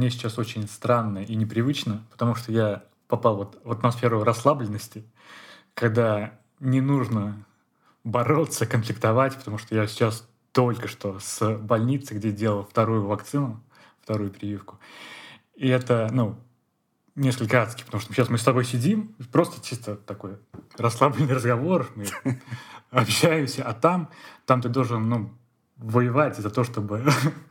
мне сейчас очень странно и непривычно, потому что я попал вот в атмосферу расслабленности, когда не нужно бороться, конфликтовать, потому что я сейчас только что с больницы, где делал вторую вакцину, вторую прививку. И это, ну, несколько адски, потому что сейчас мы с тобой сидим, просто чисто такой расслабленный разговор, мы общаемся, а там, там ты должен, ну, воевать за то, чтобы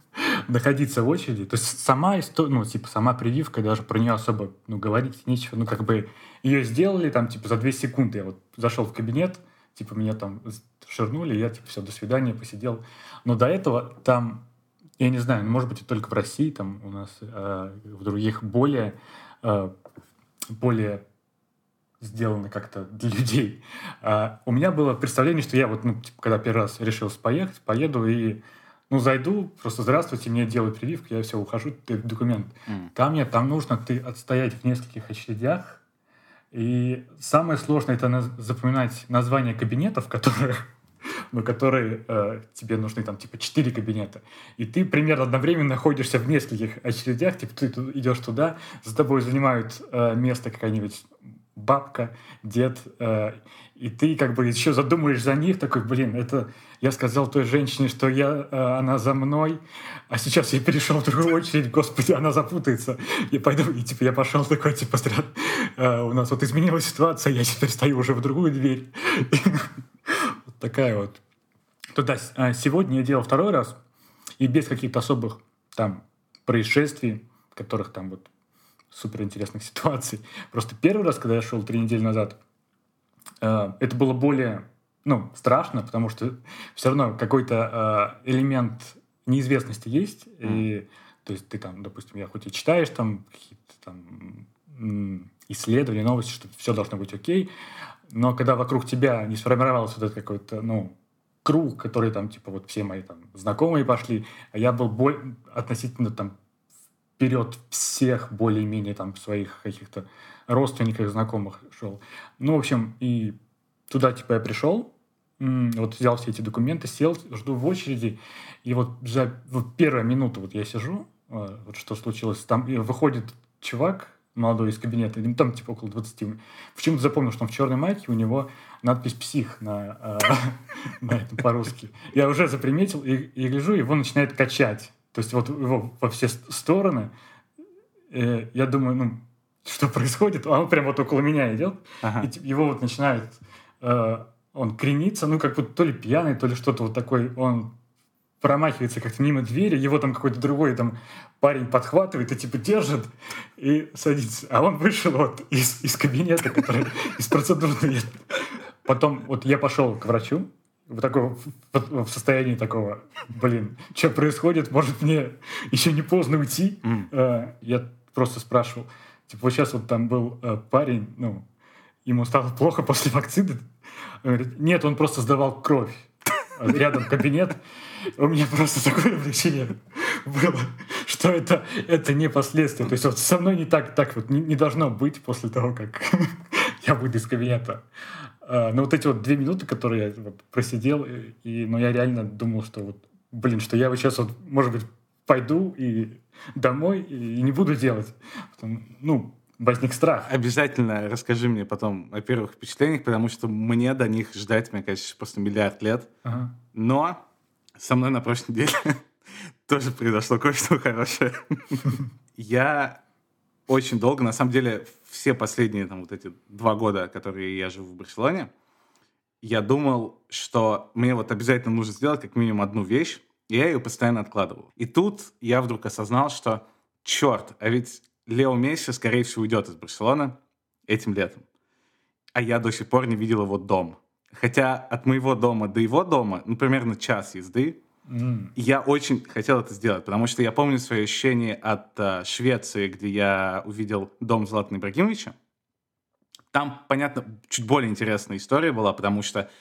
находиться в очереди. То есть сама история, ну, типа, сама прививка, даже про нее особо, ну, говорить нечего. Ну, как бы ее сделали там, типа, за две секунды. Я вот зашел в кабинет, типа, меня там ширнули, я, типа, все, до свидания, посидел. Но до этого там, я не знаю, ну, может быть, только в России, там у нас э, в других более, э, более сделано как-то для людей. А у меня было представление, что я вот, ну, типа, когда первый раз решил поехать, поеду и ну, зайду, просто здравствуйте, мне делают прививку, я все, ухожу, ты документ. Mm. Там нет, там нужно ты отстоять в нескольких очередях. И самое сложное это на, запоминать названия кабинетов, которые ну, которые э, тебе нужны там типа четыре кабинета. И ты примерно одновременно находишься в нескольких очередях, типа ты идешь туда, за тобой занимают э, место какая-нибудь бабка, дед, э, и ты как бы еще задумаешь за них, такой, блин, это я сказал той женщине, что я, э, она за мной, а сейчас я перешел в другую очередь, господи, она запутается. Я пойду, и типа я пошел такой, типа, стрят, э, у нас вот изменилась ситуация, я теперь стою уже в другую дверь. Вот такая вот. Туда а, сегодня я делал второй раз, и без каких-то особых там происшествий, которых там вот суперинтересных ситуаций. Просто первый раз, когда я шел три недели назад, э, это было более ну, страшно, потому что все равно какой-то э, элемент неизвестности есть. И, то есть ты там, допустим, я хоть и читаешь там какие-то там исследования, новости, что все должно быть окей, но когда вокруг тебя не сформировался вот этот какой-то, ну, круг, который там, типа, вот все мои там знакомые пошли, а я был боль, относительно там вперед всех более-менее там своих каких-то родственников, знакомых шел. Ну, в общем, и туда, типа, я пришел, вот взял все эти документы, сел, жду в очереди, и вот за вот первая минута вот я сижу, э, вот что случилось, там выходит чувак молодой из кабинета, ну, там типа около 20. Почему-то запомнил, что он в черной майке, у него надпись «псих» на, э, на этом по-русски. Я уже заприметил и, и гляжу, его начинает качать. То есть вот его во все стороны. Э, я думаю, ну, что происходит? А он прям вот около меня идет, ага. и его вот начинает... Э, он кренится, ну, как будто то ли пьяный, то ли что-то вот такое. Он промахивается как-то мимо двери, его там какой-то другой там парень подхватывает и типа держит и садится. А он вышел вот из, из кабинета, который из процедурной. Потом вот я пошел к врачу, в, таком, в, в состоянии такого, блин, что происходит, может мне еще не поздно уйти? Mm. Я просто спрашивал, типа вот сейчас вот там был э, парень, ну, ему стало плохо после вакцины. Он говорит, нет, он просто сдавал кровь. Рядом кабинет. У меня просто такое облегчение было, что это, это не последствия. То есть вот со мной не так, так вот не, не должно быть после того, как я выйду из кабинета. А, но вот эти вот две минуты, которые я вот просидел, и, но я реально думал, что вот, блин, что я вот сейчас вот, может быть, пойду и домой и не буду делать. Потом, ну, возник страх. Обязательно расскажи мне потом о первых впечатлениях, потому что мне до них ждать, мне кажется, просто миллиард лет. Ага. Но со мной на прошлой неделе тоже произошло кое-что хорошее. Я очень долго, на самом деле, все последние там вот эти два года, которые я живу в Барселоне, я думал, что мне вот обязательно нужно сделать как минимум одну вещь, и я ее постоянно откладывал. И тут я вдруг осознал, что черт, а ведь Лео Месси, скорее всего, уйдет из Барселоны этим летом. А я до сих пор не видел его дом. Хотя от моего дома до его дома, ну, примерно час езды, Я очень хотел это сделать, потому что я помню свои ощущения от uh, Швеции, где я увидел дом Златана Ибрагимовича. Там, понятно, чуть более интересная история была, потому что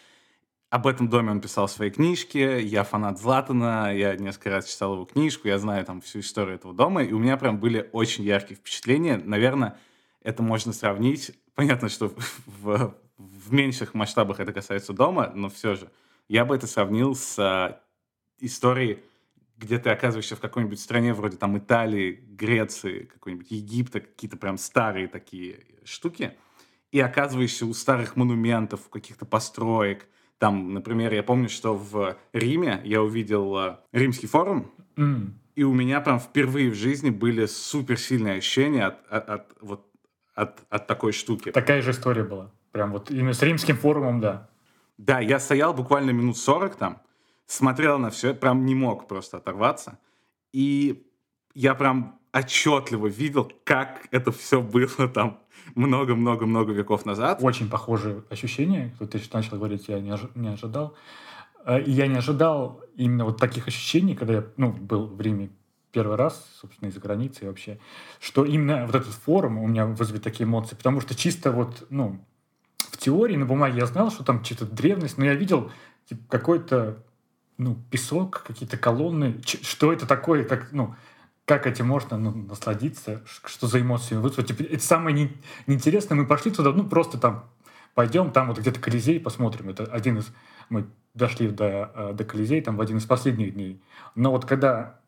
об этом доме он писал свои книжки, я фанат Златана, я несколько раз читал его книжку, я знаю там всю историю этого дома, и у меня прям были очень яркие впечатления. Наверное, это можно сравнить. Понятно, что в, в меньших масштабах это касается дома, но все же я бы это сравнил с истории где ты оказываешься в какой-нибудь стране вроде там Италии, Греции, какой-нибудь Египта, какие-то прям старые такие штуки, и оказываешься у старых монументов, у каких-то построек. Там, например, я помню, что в Риме я увидел э, римский форум, mm. и у меня прям впервые в жизни были суперсильные ощущения от, от, от, вот, от, от такой штуки. Такая же история была. Прям вот именно с римским форумом, да. Да, я стоял буквально минут 40 там, смотрел на все, прям не мог просто оторваться. И я прям отчетливо видел, как это все было там много-много-много веков назад. Очень похожие ощущения. Тут ты начал говорить, я не, ожи- не ожидал. Э, и я не ожидал именно вот таких ощущений, когда я ну, был в Риме первый раз, собственно, из-за границы вообще, что именно вот этот форум у меня вызовет такие эмоции, потому что чисто вот, ну, в теории, на бумаге я знал, что там что-то древность, но я видел типа, какой-то ну, песок, какие-то колонны. Ч- что это такое? Как, ну, как этим можно ну, насладиться? Что за эмоции вызвать? Это самое не, неинтересное. Мы пошли туда, ну, просто там пойдем, там вот где-то Колизей посмотрим. Это один из... Мы дошли до, э, до Колизей там в один из последних дней. Но вот когда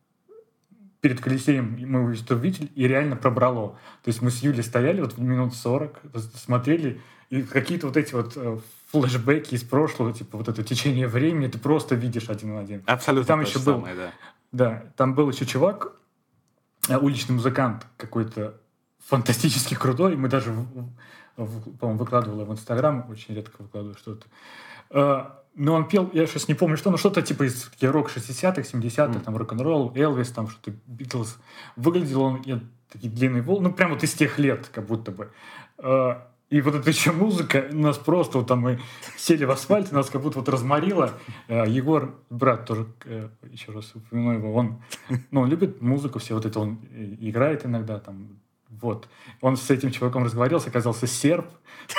перед Колизеем мы это увидели, и реально пробрало. То есть мы с Юлей стояли вот минут 40, смотрели, и какие-то вот эти вот э, флешбеки из прошлого, типа вот это течение времени, ты просто видишь один на один. Абсолютно. И там еще был, самое, да. Да, там был еще чувак, э, уличный музыкант какой-то фантастически крутой. Мы даже, по-моему, выкладывал в Инстаграм, очень редко выкладываю что-то. Э, но он пел, я сейчас не помню что, но что-то типа из рок 60-х, 70-х, mm. там рок-н-ролл, Элвис, там что-то, Битлз. Выглядел он, я, такие длинные волосы, ну прям вот из тех лет, как будто бы. Э, и вот эта еще музыка, нас просто вот там мы сели в асфальте, нас как будто вот разморило. Э, Егор, брат тоже, э, еще раз упомяну его, он, ну, он любит музыку, все вот это он играет иногда там, вот. Он с этим чуваком разговаривался, оказался серб,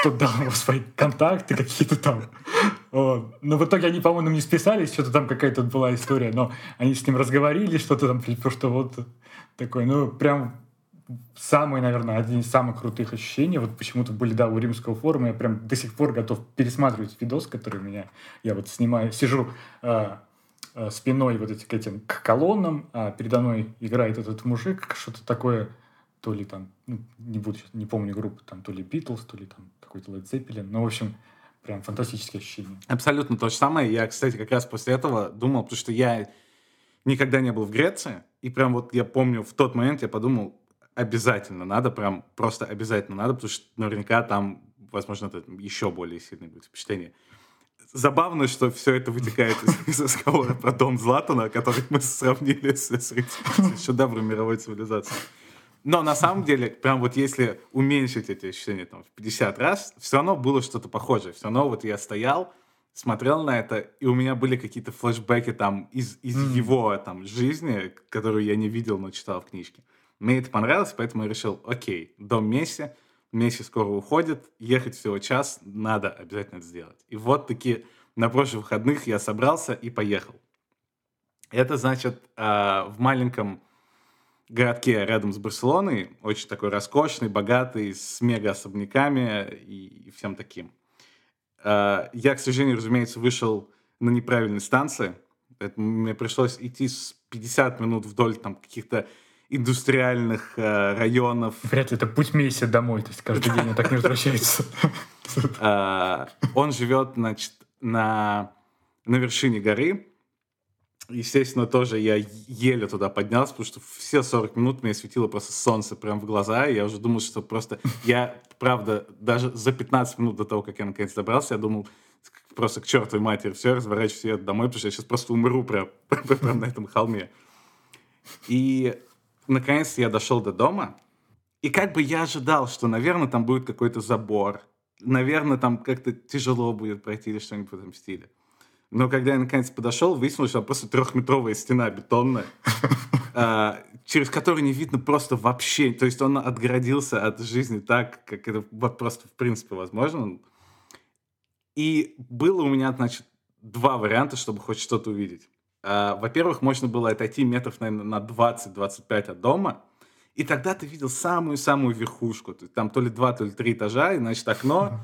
тот дал ему свои контакты какие-то там. Вот. Но в итоге они, по-моему, не списались, что-то там какая-то была история, но они с ним разговорили, что-то там, потому что вот такой, ну, прям самый, наверное, один из самых крутых ощущений, вот почему-то были, да, у римского форума, я прям до сих пор готов пересматривать видос, который у меня, я вот снимаю, сижу э, э, спиной вот эти, к этим к колоннам, а передо мной играет этот мужик, что-то такое, то ли там, ну, не буду сейчас, не помню группу, там, то ли Битлз, то ли там какой-то Led Zeppelin, но, в общем, прям фантастические ощущения. Абсолютно то же самое. Я, кстати, как раз после этого думал, потому что я никогда не был в Греции, и прям вот я помню, в тот момент я подумал, обязательно надо, прям просто обязательно надо, потому что наверняка там, возможно, это еще более сильное будет впечатление. Забавно, что все это вытекает из, из разговора про дом Златана, который мы сравнили с, с, с шедевром мировой цивилизации. Но на самом деле, прям вот если уменьшить эти ощущения там, в 50 раз, все равно было что-то похожее. Все равно вот я стоял, смотрел на это, и у меня были какие-то флешбеки там из, из mm. его там жизни, которую я не видел, но читал в книжке. Мне это понравилось, поэтому я решил, окей, дом Месси, Месси скоро уходит, ехать всего час, надо обязательно это сделать. И вот таки на прошлых выходных я собрался и поехал. Это значит а, в маленьком городке рядом с Барселоной, очень такой роскошный, богатый, с мега-особняками и, всем таким. А, я, к сожалению, разумеется, вышел на неправильной станции. Мне пришлось идти с 50 минут вдоль там каких-то индустриальных э, районов. Вряд ли это путь Месси домой, то есть каждый день он так не возвращается. Э, он живет, значит, на, на вершине горы. Естественно, тоже я еле туда поднялся, потому что все 40 минут мне светило просто солнце прямо в глаза, и я уже думал, что просто... Я, правда, даже за 15 минут до того, как я наконец добрался, я думал, просто к чертовой матери, все, разворачиваюсь я домой, потому что я сейчас просто умру прям, прям на этом холме. И наконец я дошел до дома, и как бы я ожидал, что, наверное, там будет какой-то забор, наверное, там как-то тяжело будет пройти или что-нибудь в этом стиле. Но когда я наконец подошел, выяснилось, что просто трехметровая стена бетонная, а, через которую не видно просто вообще. То есть он отгородился от жизни так, как это просто в принципе возможно. И было у меня, значит, два варианта, чтобы хоть что-то увидеть. А, во-первых, можно было отойти метров, наверное, на 20-25 от дома, и тогда ты видел самую-самую верхушку. Там то ли два, то ли три этажа, и, значит, окно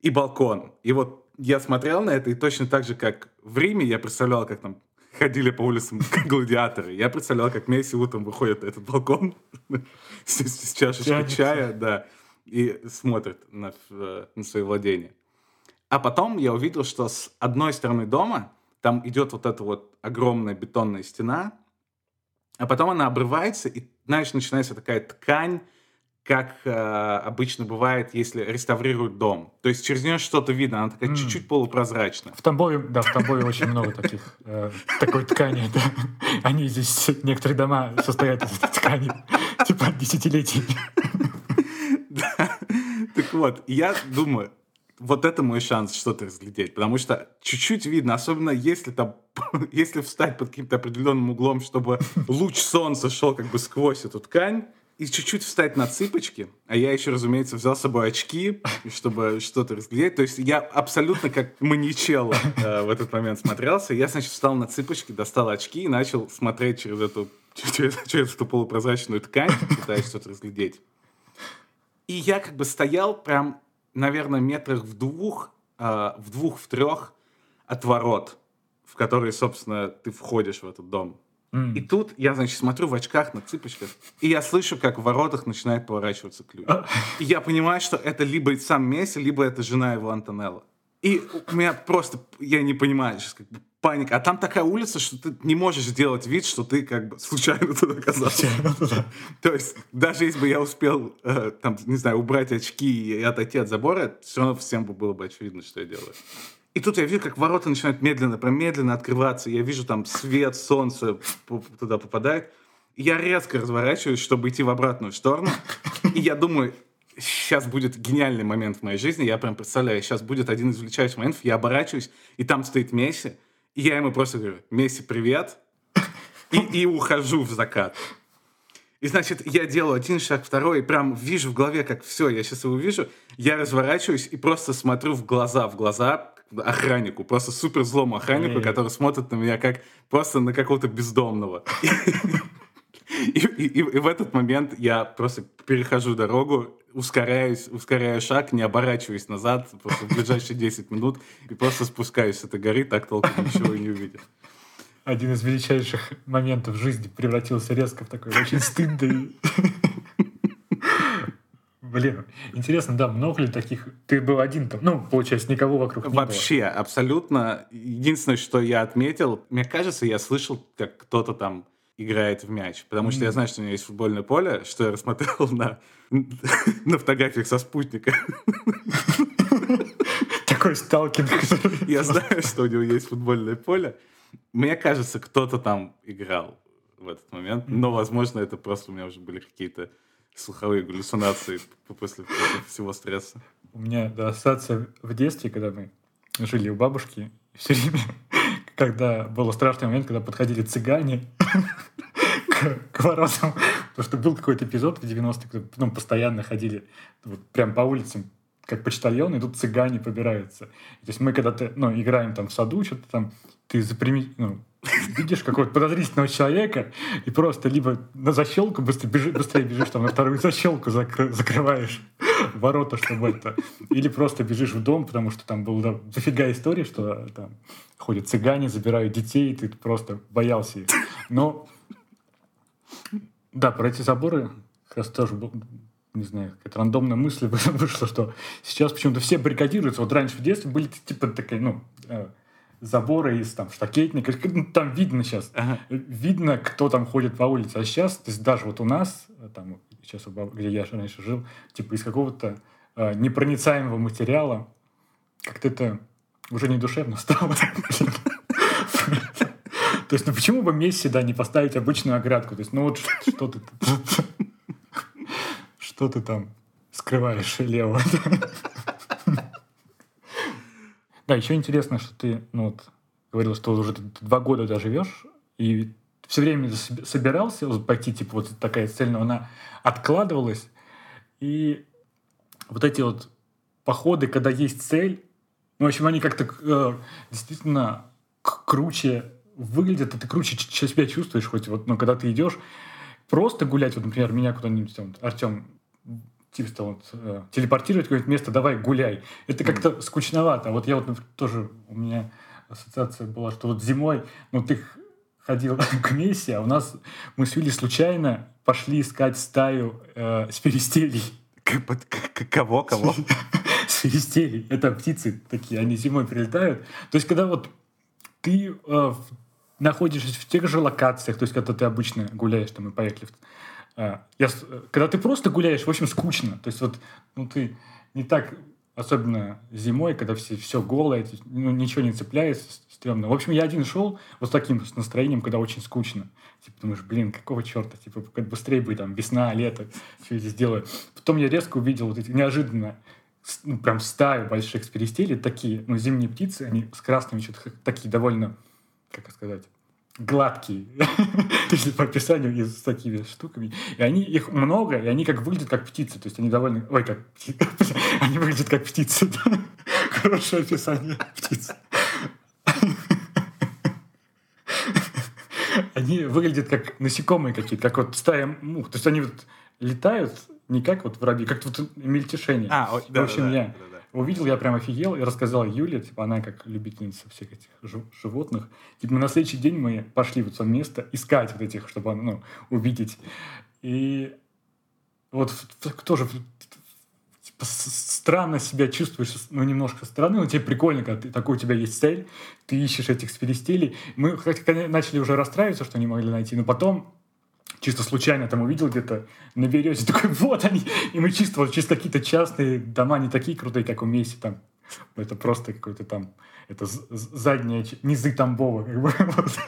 и балкон. И вот я смотрел на это, и точно так же, как в Риме, я представлял, как там ходили по улицам гладиаторы. Я представлял, как Месси утром выходит на этот балкон с, с чашечкой чая, да, и смотрит на, на свои владения. А потом я увидел, что с одной стороны дома там идет вот эта вот огромная бетонная стена, а потом она обрывается, и, знаешь, начинается такая ткань, как э, обычно бывает, если реставрируют дом. То есть через нее что-то видно, она такая mm. чуть-чуть полупрозрачная. В Тамбове, да, в Тамбове очень много таких, э, такой ткани. Да. Они здесь, некоторые дома состоят из этой ткани, типа десятилетий. Так вот, я думаю, вот это мой шанс что-то разглядеть, потому что чуть-чуть видно, особенно если там, если встать под каким-то определенным углом, чтобы луч солнца шел как бы сквозь эту ткань, и чуть-чуть встать на цыпочки, а я еще, разумеется, взял с собой очки, чтобы что-то разглядеть. То есть я абсолютно как маньячелло э, в этот момент смотрелся. Я, значит, встал на цыпочки, достал очки и начал смотреть через эту, через, через эту полупрозрачную ткань, пытаясь что-то разглядеть. И я как бы стоял прям, наверное, метрах в двух, э, в двух, в трех от ворот, в которые, собственно, ты входишь в этот дом. И тут я, значит, смотрю в очках на цыпочках, и я слышу, как в воротах начинает поворачиваться ключ. А. И я понимаю, что это либо сам Месси, либо это жена его Антонелла. И у меня просто, я не понимаю, сейчас как бы паника. А там такая улица, что ты не можешь сделать вид, что ты как бы случайно туда оказался. То есть даже если бы я успел, э, там, не знаю, убрать очки и отойти от забора, все равно всем бы было бы очевидно, что я делаю. И тут я вижу, как ворота начинают медленно, прям медленно открываться. Я вижу там свет, солнце туда попадает. Я резко разворачиваюсь, чтобы идти в обратную сторону. И я думаю, сейчас будет гениальный момент в моей жизни. Я прям представляю, сейчас будет один из величайших моментов. Я оборачиваюсь, и там стоит Месси. И я ему просто говорю, Месси, привет. И, и ухожу в закат. И, значит, я делаю один шаг, второй, и прям вижу в голове, как все, я сейчас его вижу. Я разворачиваюсь и просто смотрю в глаза, в глаза охраннику, просто супер злому охраннику, который смотрит на меня как просто на какого-то бездомного. И, и, и, в этот момент я просто перехожу дорогу, ускоряюсь, ускоряю шаг, не оборачиваюсь назад просто в ближайшие 10 минут и просто спускаюсь с этой горы, так толком ничего и не увидел. Один из величайших моментов жизни превратился резко в такой очень стыдный Блин, интересно, да, много ли таких? Ты был один там, ну, получается, никого вокруг не Вообще, было. абсолютно. Единственное, что я отметил, мне кажется, я слышал, как кто-то там играет в мяч. Потому что я знаю, что у меня есть футбольное поле, что я рассмотрел на, на фотографиях со спутника. Такой сталкинг. Я знаю, что у него есть футбольное поле. Мне кажется, кто-то там играл в этот момент. Но, возможно, это просто у меня уже были какие-то слуховые галлюцинации после, после всего стресса. У меня да, ассоциация в детстве, когда мы жили у бабушки, все время, когда был страшный момент, когда подходили цыгане к, к воротам, потому что был какой-то эпизод в 90-х, когда ну, постоянно ходили вот, прям по улицам, как почтальон, идут цыгане, побираются. То есть мы когда-то ну, играем там в саду, что-то там, ты заприми... ну, видишь какого-то подозрительного человека и просто либо на защелку быстрее, бежи, быстрее бежишь, там на вторую защелку закры, закрываешь ворота, чтобы это... Или просто бежишь в дом, потому что там было да, дофига истории, что там ходят цыгане, забирают детей, и ты просто боялся их. Но да, про эти заборы как раз тоже был, не знаю, какая-то рандомная мысль вышла, что сейчас почему-то все баррикадируются. Вот раньше в детстве были типа такие, ну, э, заборы из там штакетника. Ну, там видно сейчас. Ага. Видно, кто там ходит по улице. А сейчас, то есть даже вот у нас, там, сейчас, где я раньше жил, типа из какого-то э, непроницаемого материала, как-то это уже не душевно стало. То есть, ну почему бы Месси, да, не поставить обычную оградку? То есть, ну вот что ты что ты там скрываешь лево? Да, еще интересно, что ты ну, вот, говорил, что уже два года да, живешь, и все время собирался пойти, типа, вот такая цель, но она откладывалась. И вот эти вот походы, когда есть цель, ну, в общем, они как-то э, действительно круче выглядят, и ты круче себя чувствуешь, хоть вот, но когда ты идешь просто гулять, вот, например, меня куда-нибудь, там, Артем типа вот, э, телепортировать какое-то место, давай гуляй. Это как-то mm. скучновато. Вот я вот например, тоже, у меня ассоциация была, что вот зимой, ну ты ходил к Мессе, а у нас мы с Юлей случайно пошли искать стаю э, сферистелей. Кого? Кого? Сферистелей. Это птицы такие, они зимой прилетают. То есть, когда вот ты э, находишься в тех же локациях, то есть, когда ты обычно гуляешь, там, мы поехали э, я, когда ты просто гуляешь, в общем, скучно. То есть, вот, ну, ты не так особенно зимой, когда все, все голое, ну, ничего не цепляется, стрёмно. В общем, я один шел вот с таким настроением, когда очень скучно. Типа, думаешь, блин, какого черта? Типа, как быстрее бы там весна, лето, все это сделаю. Потом я резко увидел вот эти неожиданно ну, прям стаю больших сперестелей, такие, ну, зимние птицы, они с красными что-то такие довольно, как сказать, гладкие, если по описанию и с такими штуками. И они, их много, и они как выглядят как птицы, то есть они довольно... Ой, как Они выглядят как птицы. Хорошее описание птиц. Они выглядят как насекомые какие-то, как вот стая мух. То есть они вот летают не как вот воробьи, как вот мельтешение. А, да, в общем, да, я... Да, увидел, я прям офигел и рассказал Юле, типа, она как любительница всех этих животных. Типа, на следующий день мы пошли в это место искать вот этих, чтобы, ну, увидеть. И вот тоже странно себя чувствуешь, ну, немножко стороны, но тебе прикольно, когда ты, такой у тебя есть цель, ты ищешь этих сферистелей. Мы начали уже расстраиваться, что не могли найти, но потом чисто случайно там увидел где-то на березе, такой, вот они, и мы чисто, вот чисто какие-то частные дома, не такие крутые, как у Месси там, это просто какой-то там, это задняя низы Тамбова, как бы, вот.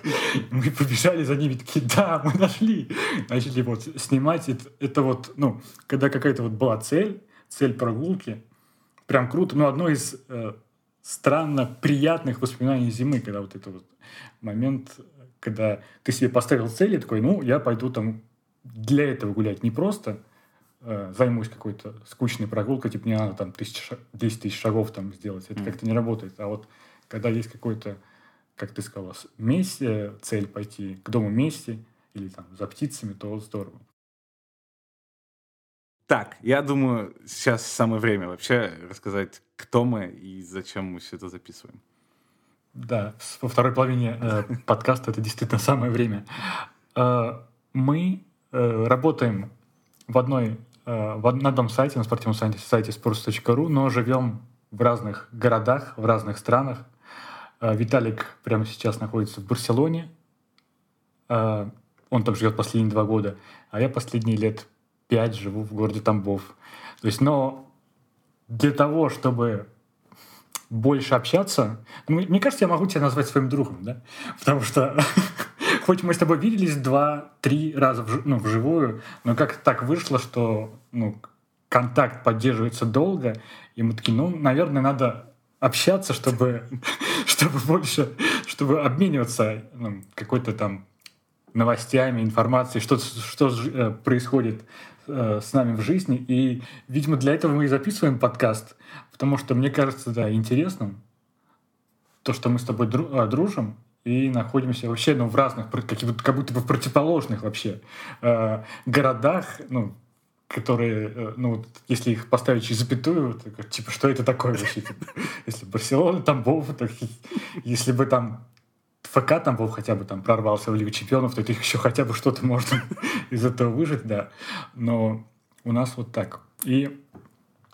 мы побежали за ними, такие, да, мы нашли, начали вот снимать, это, это вот, ну, когда какая-то вот была цель, цель прогулки, прям круто, но одно из э, странно приятных воспоминаний зимы, когда вот это вот момент когда ты себе поставил цели, такой, ну, я пойду там для этого гулять. Не просто э, займусь какой-то скучной прогулкой, типа, мне надо там тысяч, 10 тысяч шагов там сделать. Это mm. как-то не работает. А вот когда есть какой-то, как ты сказала, месте, цель пойти к дому вместе или там за птицами, то здорово. Так, я думаю, сейчас самое время вообще рассказать, кто мы и зачем мы все это записываем. Да, во второй половине э, подкаста это действительно самое время. Э, мы э, работаем в одной, э, в, на одном сайте, на спортивном сайте, сайте sports.ru, но живем в разных городах, в разных странах. Э, Виталик прямо сейчас находится в Барселоне. Э, он там живет последние два года, а я последние лет пять живу в городе Тамбов. То есть, но для того, чтобы больше общаться. Ну, мне кажется, я могу тебя назвать своим другом, да? Потому что хоть мы с тобой виделись два-три раза в, ну, вживую, но как так вышло, что ну, контакт поддерживается долго, и мы такие, ну, наверное, надо общаться, чтобы, чтобы больше, чтобы обмениваться ну, какой-то там новостями, информацией, что, что э, происходит э, с нами в жизни. И, видимо, для этого мы и записываем подкаст, потому что мне кажется, да, интересным то, что мы с тобой э, дружим и находимся вообще ну, в разных, как, будто бы в противоположных вообще э, городах, ну, которые, э, ну, вот, если их поставить через запятую, то, типа, что это такое вообще? Типа, если Барселона, там Бов, то, если бы там ФК там был хотя бы там прорвался в Лигу Чемпионов, то это еще хотя бы что-то можно из этого выжить, да. Но у нас вот так. И,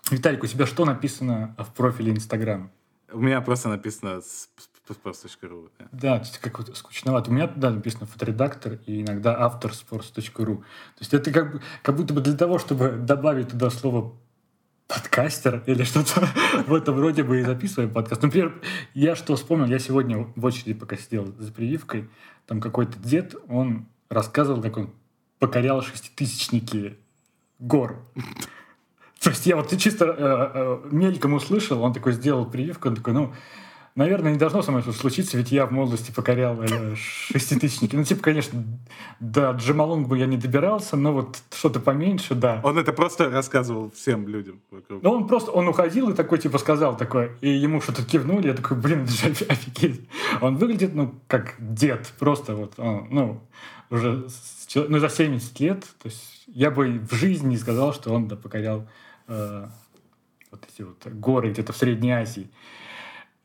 Виталик, у тебя что написано в профиле Инстаграм? У меня просто написано sports.ru. Да, да то есть как вот скучновато. У меня да, написано фоторедактор и иногда автор sports.ru. То есть это как, бы, как будто бы для того, чтобы добавить туда слово подкастер или что-то в этом роде бы и записываем подкаст. Например, я что вспомнил, я сегодня в очереди пока сидел за прививкой, там какой-то дед, он рассказывал, как он покорял шеститысячники гор. То есть я вот чисто э, э, мельком услышал, он такой сделал прививку, он такой, ну, Наверное, не должно со мной случиться, ведь я в молодости покорял э, шеститысячники. Ну, типа, конечно, до Джамалунгу я не добирался, но вот что-то поменьше, да. Он это просто рассказывал всем людям вокруг. Ну, он просто, он уходил и такой, типа, сказал такое, и ему что-то кивнули, я такой, блин, офигеть. Он выглядит, ну, как дед, просто вот, он, ну, уже, ну, за 70 лет, то есть я бы в жизни не сказал, что он, да, покорял э, вот эти вот горы где-то в Средней Азии.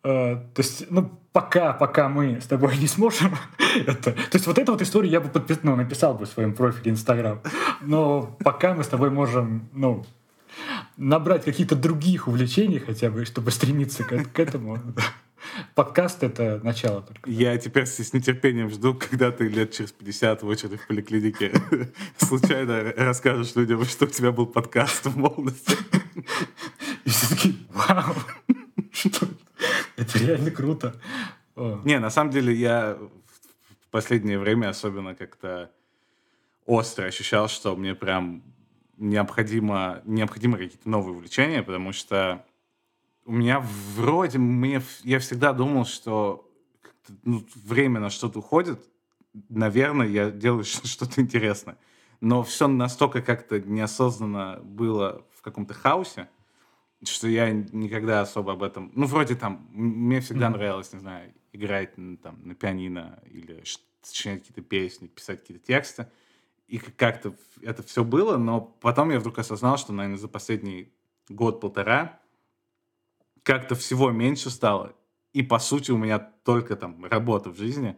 Э, то есть, ну, пока, пока мы с тобой не сможем это... То есть вот эту вот историю я бы подпис... ну, написал бы в своем профиле Инстаграм. Но пока мы с тобой можем, ну, набрать каких-то других увлечений хотя бы, чтобы стремиться к, к этому. Подкаст — это начало только. Я теперь с нетерпением жду, когда ты лет через 50 в очереди в поликлинике случайно расскажешь людям, что у тебя был подкаст в молодости. И все таки вау, что это реально круто. Не, на самом деле я в последнее время особенно как-то остро ощущал, что мне прям необходимо, необходимо какие-то новые увлечения, потому что у меня вроде, мне, я всегда думал, что ну, время на что-то уходит, наверное, я делаю что-то интересное. Но все настолько как-то неосознанно было в каком-то хаосе, что я никогда особо об этом... Ну, вроде там, мне всегда mm-hmm. нравилось, не знаю, играть там, на пианино или сочинять какие-то песни, писать какие-то тексты. И как-то это все было, но потом я вдруг осознал, что, наверное, за последний год-полтора как-то всего меньше стало. И, по сути, у меня только там работа в жизни.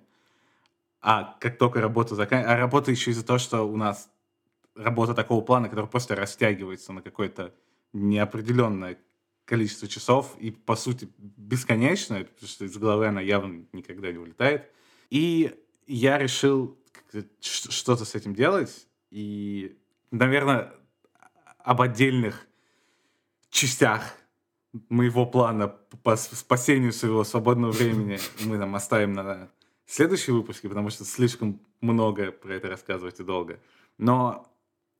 А как только работа заканчивается... А работа еще из-за того, что у нас работа такого плана, которая просто растягивается на какое-то неопределенное количество часов и, по сути, бесконечное, потому что из головы она явно никогда не улетает. И я решил что-то с этим делать. И, наверное, об отдельных частях моего плана по спасению своего свободного времени мы там оставим на следующие выпуски, потому что слишком много про это рассказывать и долго. Но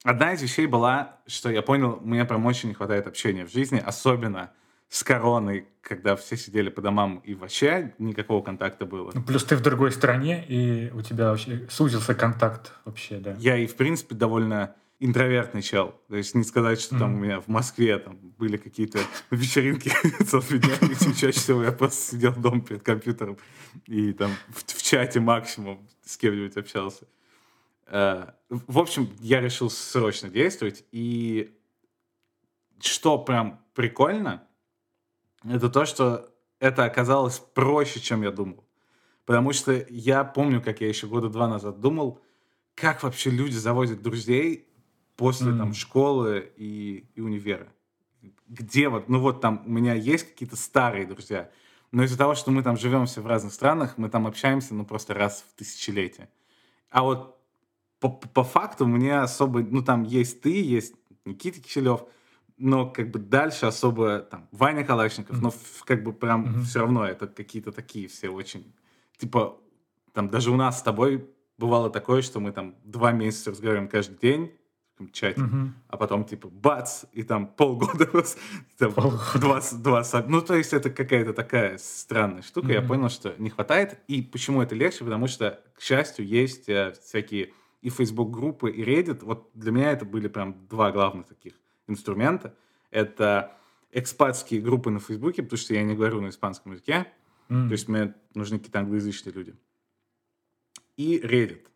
одна из вещей была, что я понял, мне прям очень не хватает общения в жизни, особенно с короной, когда все сидели по домам и вообще никакого контакта было. Ну, плюс ты в другой стране, и у тебя вообще сузился контакт вообще, да. Я и, в принципе, довольно интровертный чел. То есть не сказать, что mm-hmm. там у меня в Москве там были какие-то вечеринки целыми днями. Чаще всего я просто сидел дома перед компьютером и там в, в чате максимум с кем-нибудь общался. Uh, в общем, я решил срочно действовать. И что прям прикольно, это то, что это оказалось проще, чем я думал. Потому что я помню, как я еще года два назад думал, как вообще люди заводят друзей после mm. там школы и, и универа. Где вот, ну вот там у меня есть какие-то старые друзья, но из-за того, что мы там живем все в разных странах, мы там общаемся, ну просто раз в тысячелетие. А вот по, по факту мне особо, ну там есть ты, есть Никита Киселев, но как бы дальше особо там Ваня Калашников, mm-hmm. но как бы прям mm-hmm. все равно это какие-то такие все очень, типа, там даже у нас с тобой бывало такое, что мы там два месяца разговариваем каждый день, в чате, mm-hmm. а потом типа бац, и там полгода, там, два, два, ну то есть это какая-то такая странная штука, mm-hmm. я понял, что не хватает, и почему это легче, потому что, к счастью, есть э, всякие и Facebook группы, и Reddit, вот для меня это были прям два главных таких инструмента. Это экспатские группы на Фейсбуке, потому что я не говорю на испанском языке. Mm. То есть мне нужны какие-то англоязычные люди. И Reddit.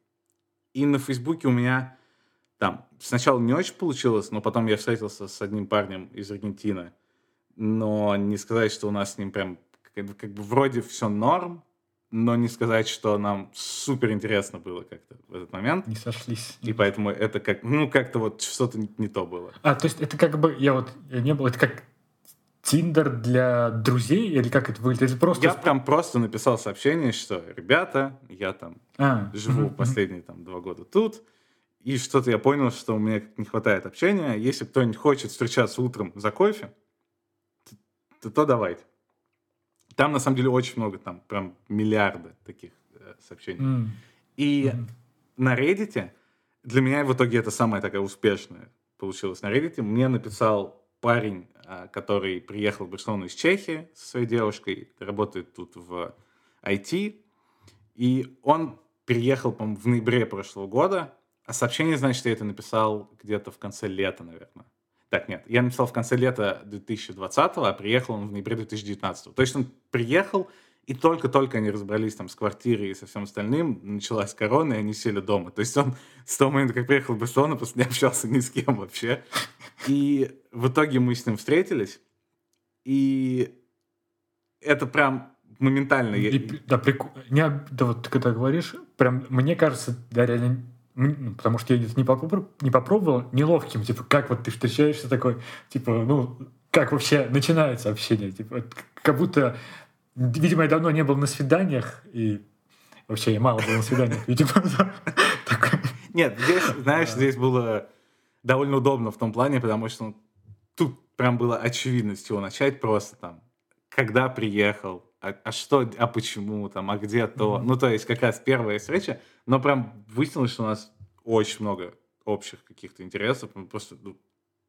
И на Фейсбуке у меня там сначала не очень получилось, но потом я встретился с одним парнем из Аргентины. Но не сказать, что у нас с ним прям как как бы вроде все норм, но не сказать, что нам супер интересно было как-то в этот момент. Не сошлись. И поэтому это как, ну, как-то вот что-то не, то было. А, то есть это как бы, я вот, я не был, это как Тиндер для друзей или как это выглядит? Это просто... Я прям просто написал сообщение, что, ребята, я там а, живу угу, последние там два года тут, и что-то я понял, что у меня не хватает общения. Если кто-нибудь хочет встречаться утром за кофе, то, то давайте. Там, на самом деле, очень много, там прям миллиарды таких э, сообщений. Mm. И mm. на Reddit, для меня в итоге это самая такая успешная получилась на Reddit. Мне написал парень, э, который приехал в Барселону из Чехии со своей девушкой, работает тут в IT, и он переехал, по в ноябре прошлого года, а сообщение, значит, я это написал где-то в конце лета, наверное. Так, нет, я написал в конце лета 2020, а приехал он в ноябре 2019. То есть он приехал, и только-только они разобрались там с квартирой и со всем остальным, началась корона, и они сели дома. То есть он с того момента, как приехал в Барселону, просто не общался ни с кем вообще. И в итоге мы с ним встретились, и это прям моментально. И, да, прикол... не, да, вот ты когда говоришь, прям мне кажется, да, реально, потому что я это не, попробовал, не попробовал, неловким, типа, как вот ты встречаешься? Такой, типа, ну, как вообще начинается общение, типа, как будто, видимо, я давно не был на свиданиях, и вообще я мало был на свиданиях, видимо, Нет, здесь, знаешь, здесь было довольно удобно в том плане, потому что ну, тут прям было очевидно с чего начать, просто там, когда приехал, а, а что, а почему там, а где то. Mm-hmm. Ну, то есть как раз первая встреча, но прям выяснилось, что у нас очень много общих каких-то интересов, ну, просто ну,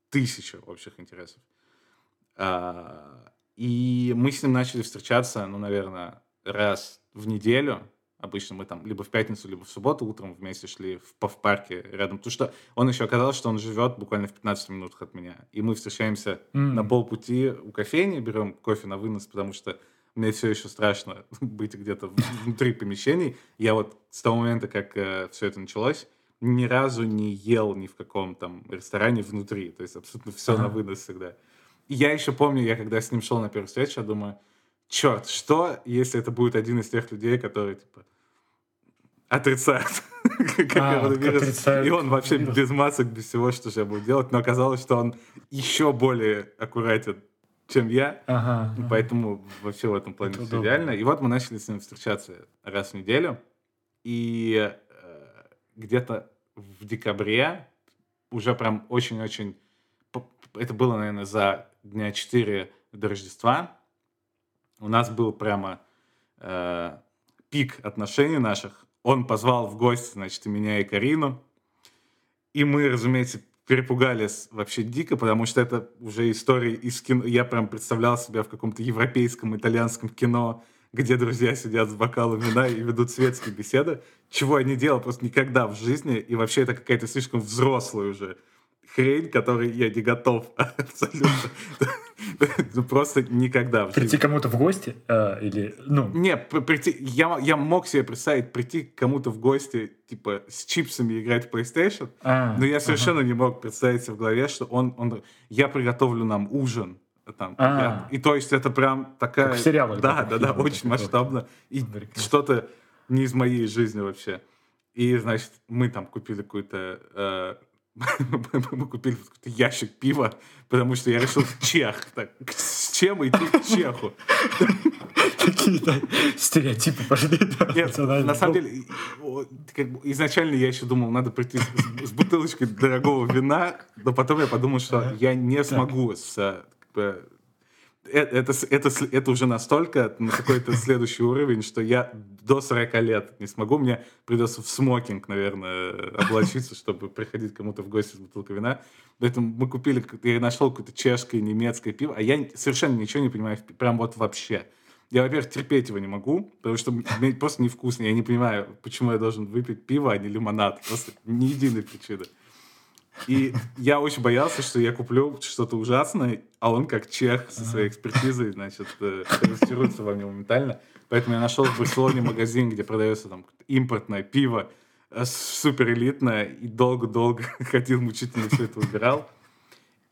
тысяча общих интересов. А, и мы с ним начали встречаться, ну, наверное, раз в неделю. Обычно мы там либо в пятницу, либо в субботу утром вместе шли в, в парке рядом. Потому что он еще оказалось, что он живет буквально в 15 минутах от меня. И мы встречаемся mm. на полпути у кофейни, берем кофе на вынос, потому что мне все еще страшно быть где-то внутри помещений. Я вот с того момента, как э, все это началось, ни разу не ел ни в каком там ресторане внутри. То есть абсолютно все ага. на вынос всегда. И я еще помню, я когда с ним шел на первую встречу, я думаю, черт, что, если это будет один из тех людей, которые, типа, отрицают а, коронавирус. И он вообще без масок, без всего, что же я буду делать. Но оказалось, что он еще более аккуратен чем я. Ага, ага. Поэтому вообще в этом плане Это все удобно. идеально. И вот мы начали с ним встречаться раз в неделю. И э, где-то в декабре уже прям очень-очень... Это было, наверное, за дня 4 до Рождества. У нас был прямо э, пик отношений наших. Он позвал в гости, значит, и меня, и Карину. И мы, разумеется, перепугались вообще дико, потому что это уже история из кино. Я прям представлял себя в каком-то европейском, итальянском кино, где друзья сидят с бокалом вина и ведут светские беседы, чего я не делал просто никогда в жизни, и вообще это какая-то слишком взрослая уже хрень, которой я не готов абсолютно. Ну, просто никогда. Прийти кому-то в гости? Э, или, ну... Не, прийти... Я, я мог себе представить прийти к кому-то в гости, типа, с чипсами играть в PlayStation, а, но я совершенно не мог представить себе в голове, что он, он... Я приготовлю нам ужин, там, а. я, и то есть это прям такая... Как в сериалах. Да, да, да, очень масштабно. И что-то не из моей жизни вообще. И, значит, мы там купили какую-то э, мы купили какой-то ящик пива, потому что я решил чех. Так, с чем идти к чеху? Какие-то стереотипы пошли. Нет, на самом деле, изначально я еще думал, надо прийти с, бутылочкой дорогого вина, но потом я подумал, что я не смогу с это, это, это уже настолько на какой-то следующий уровень, что я до 40 лет не смогу. Мне придется в смокинг, наверное, облачиться, чтобы приходить кому-то в гости с бутылкой вина. Поэтому мы купили, я нашел какое-то чешское, немецкое пиво, а я совершенно ничего не понимаю, прям вот вообще. Я, во-первых, терпеть его не могу, потому что мне просто невкусно. Я не понимаю, почему я должен выпить пиво, а не лимонад. Просто ни единой причины. И я очень боялся, что я куплю что-то ужасное, а он как чех со своей экспертизой, значит, тестируется во мне моментально. Поэтому я нашел в Барселоне магазин, где продается там импортное пиво, э, супер элитное, и долго-долго ходил мучительно все это выбирал.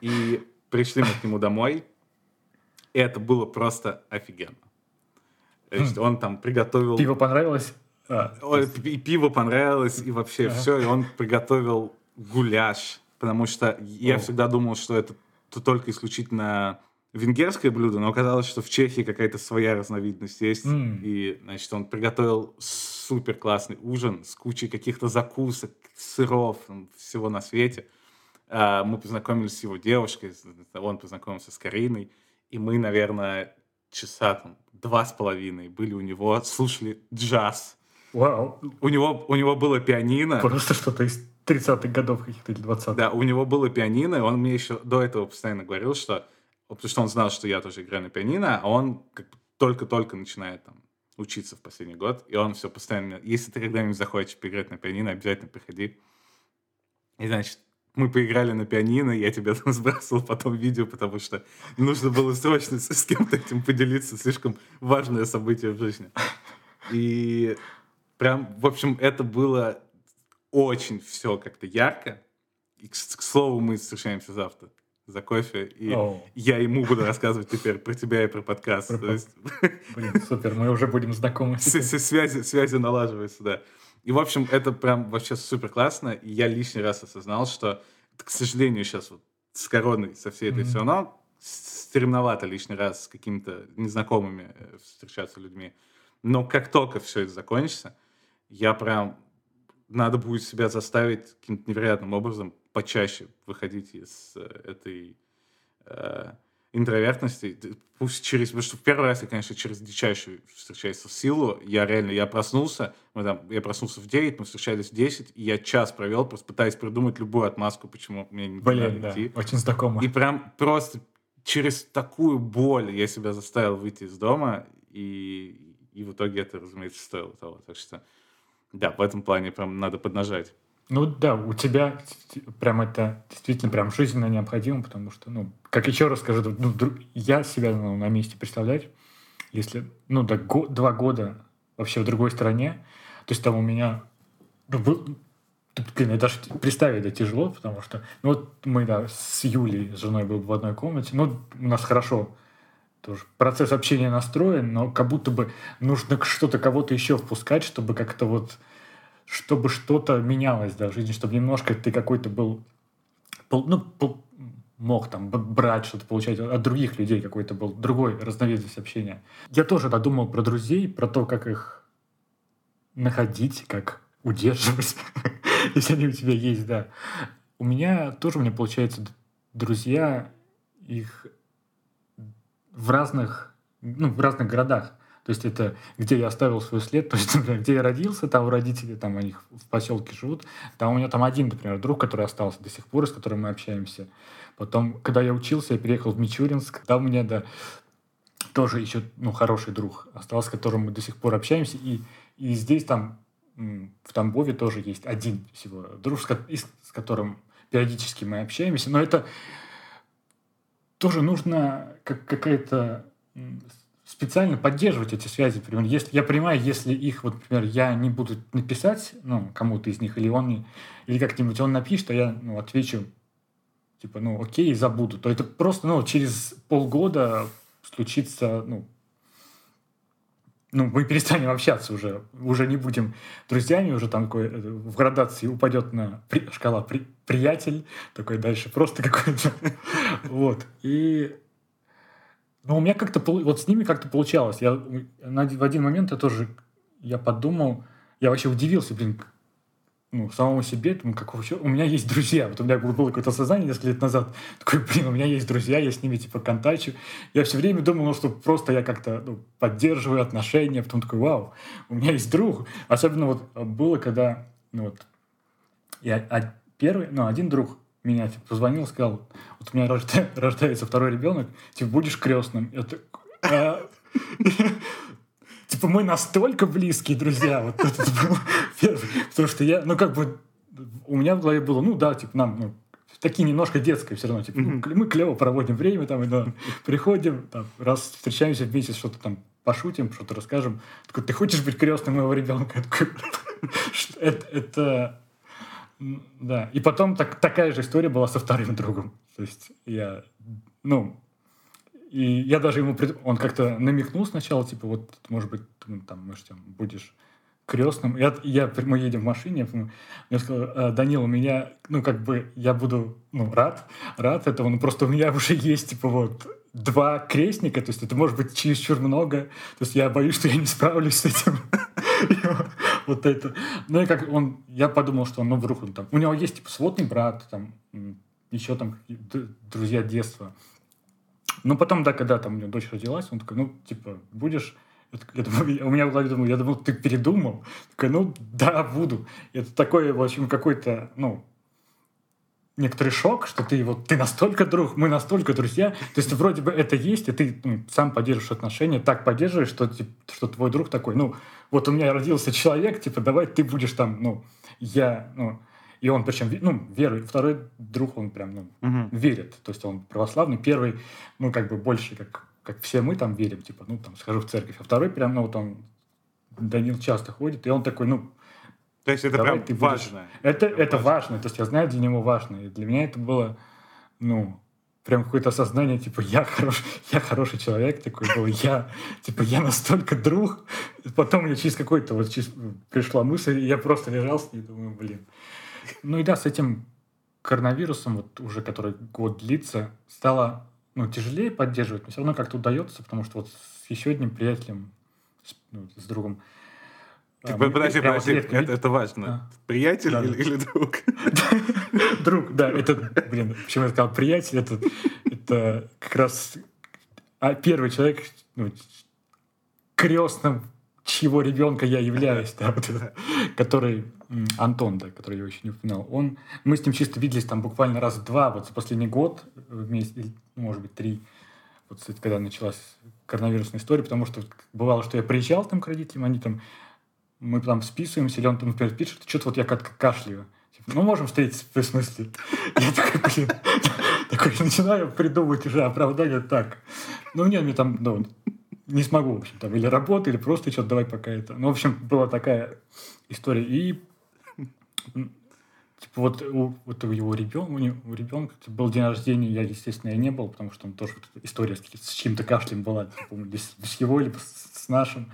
И пришли мы к нему домой, и это было просто офигенно. Он там приготовил... Пиво понравилось? А, и пиво понравилось, и вообще ага. все. И он приготовил гуляш, потому что я О. всегда думал, что это только исключительно венгерское блюдо, но оказалось, что в Чехии какая-то своя разновидность есть. Mm. И, значит, он приготовил супер классный ужин с кучей каких-то закусок, сыров, всего на свете. А, мы познакомились с его девушкой, он познакомился с Кариной, и мы, наверное, часа там два с половиной были у него, слушали джаз. Вау. У него, у него было пианино. Просто что-то из 30-х годов каких-то или 20-х. Да, у него было пианино, и он мне еще до этого постоянно говорил, что... Потому что он знал, что я тоже играю на пианино, а он как бы только-только начинает там учиться в последний год, и он все постоянно... Если ты когда-нибудь захочешь поиграть на пианино, обязательно приходи. И, значит, мы поиграли на пианино, я тебе там сбрасывал потом видео, потому что нужно было срочно с кем-то этим поделиться, слишком важное событие в жизни. И прям, в общем, это было очень все как-то ярко. И, к, к слову, мы встречаемся завтра. за кофе, и oh. я ему буду рассказывать теперь про тебя и про подкаст. Блин, супер, мы уже будем знакомы. Связи, связи налаживаются, да. И, в общем, это прям вообще супер классно, и я лишний раз осознал, что, к сожалению, сейчас вот с короной, со всей этой все равно стремновато лишний раз с какими-то незнакомыми э, встречаться людьми. Но как только все это закончится, я прям надо будет себя заставить каким-то невероятным образом почаще выходить из э, этой э, интровертности. Пусть через... Потому что в первый раз я, конечно, через дичайшую встречаюсь в силу. Я реально, я проснулся, мы там, я проснулся в 9, мы встречались в 10, и я час провел, просто пытаясь придумать любую отмазку, почему мне не Блин, да, идти. очень знакомо. И прям просто через такую боль я себя заставил выйти из дома, и, и в итоге это, разумеется, стоило того. Так что, да, в этом плане прям надо поднажать. Ну да, у тебя прям это действительно прям жизненно необходимо, потому что, ну, как еще раз скажу, ну, я себя ну, на месте представлять, если, ну, да, го, два года вообще в другой стране, то есть там у меня, ну, блин, я даже представить это тяжело, потому что, ну, вот мы, да, с Юлей, с женой был в одной комнате, ну, у нас хорошо тоже процесс общения настроен, но как будто бы нужно что-то, кого-то еще впускать, чтобы как-то вот чтобы что-то менялось да, в жизни, чтобы немножко ты какой-то был, ну, мог там брать что-то, получать от других людей, какой-то был другой разновидность общения. Я тоже додумал про друзей, про то, как их находить, как удерживать, если они у тебя есть, да. У меня тоже, у меня получается, друзья, их в разных, ну, в разных городах. То есть это где я оставил свой след, то есть, например, где я родился, там у родителей, там они в поселке живут, там у меня там один, например, друг, который остался до сих пор, с которым мы общаемся. Потом, когда я учился, я переехал в Мичуринск, там у меня, да, тоже еще, ну, хороший друг остался, с которым мы до сих пор общаемся, и, и здесь там, в Тамбове тоже есть один всего друг, с, с которым периодически мы общаемся, но это тоже нужно как какая-то специально поддерживать эти связи. Например, если, я понимаю, если их, вот, например, я не буду написать ну, кому-то из них, или он или как-нибудь он напишет, а я ну, отвечу, типа, ну, окей, забуду, то это просто, ну, через полгода случится, ну, ну, мы перестанем общаться уже, уже не будем друзьями, уже там такой э, в градации упадет на при, шкала при, приятель, такой дальше просто какой-то, вот, и но у меня как-то, вот с ними как-то получалось. Я в один момент я тоже, я подумал, я вообще удивился, блин, ну, самому себе, думаю, как вообще, у меня есть друзья. Вот у меня было какое-то осознание несколько лет назад, такой, блин, у меня есть друзья, я с ними, типа, контачу. Я все время думал, ну, что просто я как-то ну, поддерживаю отношения, потом такой, вау, у меня есть друг. Особенно вот было, когда, ну, вот, я а, первый, ну, один друг, меня типа, позвонил, сказал, вот у меня рождается второй ребенок, типа, будешь крестным. Я так, а... Типа, мы настолько близкие друзья. Вот это был первый. Потому что я, ну, как бы, у меня в голове было, ну, да, типа, нам, ну, такие немножко детское все равно. Типа, mm-hmm. мы клево проводим время, там, и, да, приходим, там, раз встречаемся в месяц, что-то там пошутим, что-то расскажем. Такой, ты хочешь быть крестным моего ребенка? Я такой, это, это да. И потом так, такая же история была со вторым другом. То есть я, ну, и я даже ему, он как-то намекнул сначала, типа, вот, может быть, там, может, там, будешь крестным. Я, я, мы едем в машине, я сказал, «А, Данил, у меня, ну, как бы, я буду, ну, рад, рад этого, но просто у меня уже есть, типа, вот, два крестника, то есть это может быть чересчур много, то есть я боюсь, что я не справлюсь с этим. Вот это. Ну и как он, я подумал, что он, ну, вдруг он там, у него есть, типа, сводный брат, там, еще там друзья детства. Ну, потом, да, когда там у него дочь родилась, он такой, ну, типа, будешь... Я думаю, у меня в голове думаю, я думал, ты передумал. Такой, ну, да, буду. Это такой, в общем, какой-то, ну, некоторый шок, что ты вот ты настолько друг, мы настолько друзья. То есть вроде бы это есть, и ты ну, сам поддерживаешь отношения, так поддерживаешь, что, типа, что твой друг такой, ну, вот у меня родился человек, типа, давай ты будешь там, ну, я, ну, и он причем, ну, верует. Второй друг, он прям, ну, угу. верит. То есть он православный. Первый, ну, как бы больше, как, как все мы там верим, типа, ну, там, схожу в церковь. А второй прям, ну, вот он, Данил часто ходит, и он такой, ну, то есть это прям ты важно. Это, это, это важно. важно. То есть я знаю, для него важно. И для меня это было, ну, прям какое-то осознание, типа, я, хорош, я хороший человек, такой был, я, типа, я настолько друг. Потом мне через какой-то вот через, пришла мысль, и я просто лежал с ней, думаю, блин. Ну и да, с этим коронавирусом, вот уже который год длится, стало ну, тяжелее поддерживать, но все равно как-то удается, потому что вот с еще одним приятелем, с, ну, с другом, так, а, подожди, подожди, это, это важно. А. Приятель да, или, или друг? Друг, да, это, блин, почему я сказал приятель, это, это как раз а первый человек, ну, крестным чьего ребенка я являюсь, да, вот это, который Антон, да, который я еще не упоминал, он, мы с ним чисто виделись там буквально раз два, вот за последний год вместе, может быть, три, вот, кстати, когда началась коронавирусная история, потому что бывало, что я приезжал там к родителям, они там, мы там списываемся, или он там, например, пишет, что-то вот я как-то кашляю. Типа, ну, можем встретиться, в смысле. Я такой, блин, такой начинаю придумывать уже оправдание так. Ну, нет, мне там, ну, не смогу, в общем, там, или работа, или просто что-то давай пока это. Ну, в общем, была такая история. И типа вот у, вот у его ребенка, у, него, у ребенка типа, был день рождения, я, естественно, я не был, потому что там тоже вот история с, с чьим-то кашлем была, типа, без, без его, либо с, с нашим.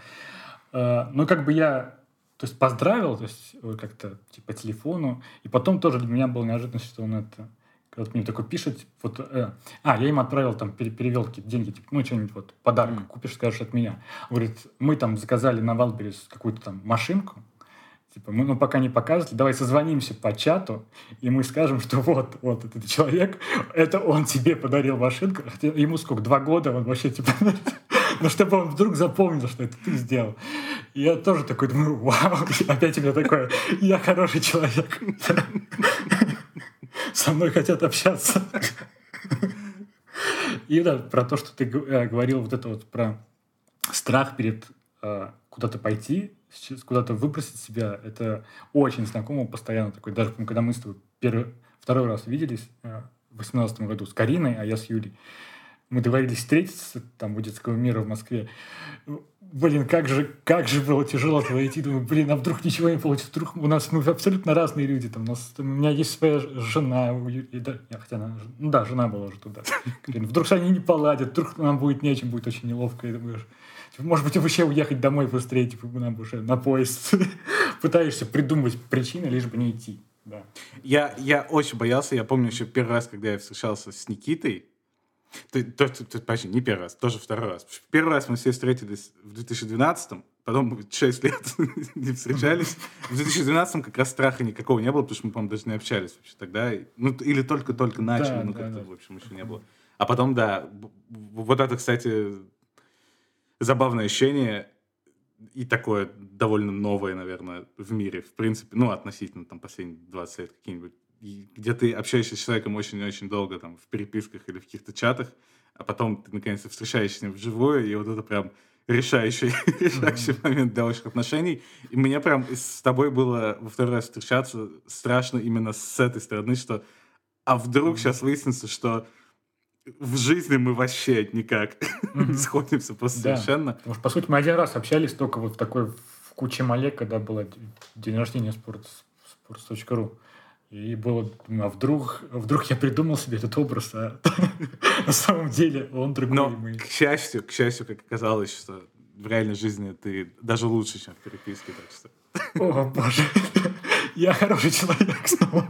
Uh, ну, как бы я, то есть, поздравил, то есть, как-то, типа, телефону, и потом тоже для меня было неожиданно, что он это вот мне такой пишет, вот, э, а, я им отправил там, перевел какие-то деньги, типа, ну, что-нибудь вот, подарок mm. купишь, скажешь от меня. Говорит, мы там заказали на Валберис какую-то там машинку, типа, мы ну, пока не показывали, давай созвонимся по чату, и мы скажем, что вот, вот этот человек, это он тебе подарил машинку, хотя ему сколько, два года, он вообще, типа, ну, чтобы он вдруг запомнил, что это ты сделал. И я тоже такой думаю, вау, опять у меня такое, я хороший человек со мной хотят общаться. И да, про то, что ты э, говорил, вот это вот про страх перед э, куда-то пойти, куда-то выбросить себя, это очень знакомо, постоянно такой. Даже когда мы с тобой первый, второй раз виделись э, в 2018 году с Кариной, а я с Юлей, мы договорились встретиться там детского мира в Москве блин, как же, как же было тяжело туда идти. Думаю, блин, а вдруг ничего не получится? Вдруг у нас ну, абсолютно разные люди. Там, у, нас, там, у меня есть своя жена. Да, хотя она, ну да, жена была уже туда. Блин, вдруг они не поладят, вдруг нам будет нечем, будет очень неловко. Думаешь, типа, может быть, вообще уехать домой быстрее, типа, нам уже на поезд. Пытаешься придумать причины, лишь бы не идти. Да. Я, я очень боялся. Я помню еще первый раз, когда я встречался с Никитой, то, то, то, то, почти не первый раз, тоже второй раз. Первый раз мы все встретились в 2012 потом 6 лет не встречались. В 2012 как раз страха никакого не было, потому что мы, по-моему, даже не общались вообще тогда. Ну, или только-только начали, да, ну, как-то, да, да. в общем, еще не было. А потом, да, вот это, кстати, забавное ощущение и такое довольно новое, наверное, в мире, в принципе, ну, относительно там последних 20 лет какие-нибудь где ты общаешься с человеком очень-очень долго там в переписках или в каких-то чатах, а потом ты наконец-то встречаешься с ним вживую, и вот это прям решающий, решающий mm-hmm. момент для ваших отношений. И мне прям с тобой было во второй раз встречаться страшно именно с этой стороны, что а вдруг mm-hmm. сейчас выяснится, что в жизни мы вообще никак mm-hmm. сходимся просто да. совершенно. Потому что, по сути, мы один раз общались только вот в такой в куче малек, когда было день рождения спорт, sports.ru. И было, а вдруг, вдруг я придумал себе этот образ, а на самом деле он другой. Но, к счастью, к счастью, как оказалось, что в реальной жизни ты даже лучше, чем в переписке, так что... О, боже, я хороший человек снова.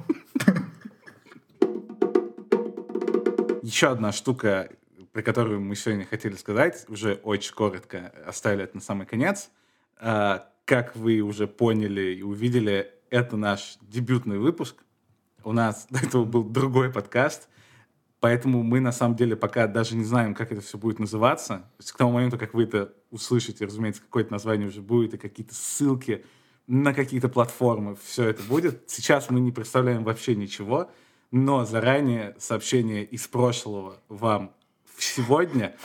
Еще одна штука, про которую мы сегодня хотели сказать, уже очень коротко оставили это на самый конец. А, как вы уже поняли и увидели, это наш дебютный выпуск у нас до этого был другой подкаст, поэтому мы на самом деле пока даже не знаем, как это все будет называться. То есть к тому моменту, как вы это услышите, разумеется, какое-то название уже будет, и какие-то ссылки на какие-то платформы, все это будет. Сейчас мы не представляем вообще ничего, но заранее сообщение из прошлого вам сегодня.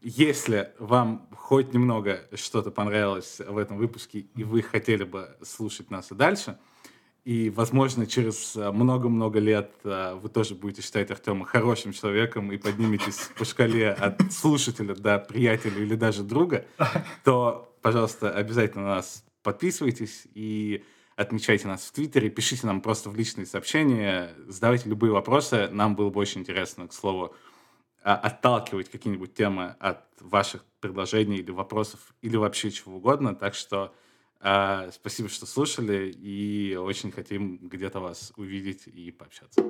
Если вам хоть немного что-то понравилось в этом выпуске, и вы хотели бы слушать нас и дальше – и, возможно, через э, много-много лет э, вы тоже будете считать Артема хорошим человеком и подниметесь по шкале от слушателя до приятеля или даже друга, то, пожалуйста, обязательно на нас подписывайтесь и отмечайте нас в Твиттере, пишите нам просто в личные сообщения, задавайте любые вопросы, нам было бы очень интересно, к слову, а, отталкивать какие-нибудь темы от ваших предложений или вопросов, или вообще чего угодно. Так что спасибо, что слушали, и очень хотим где-то вас увидеть и пообщаться.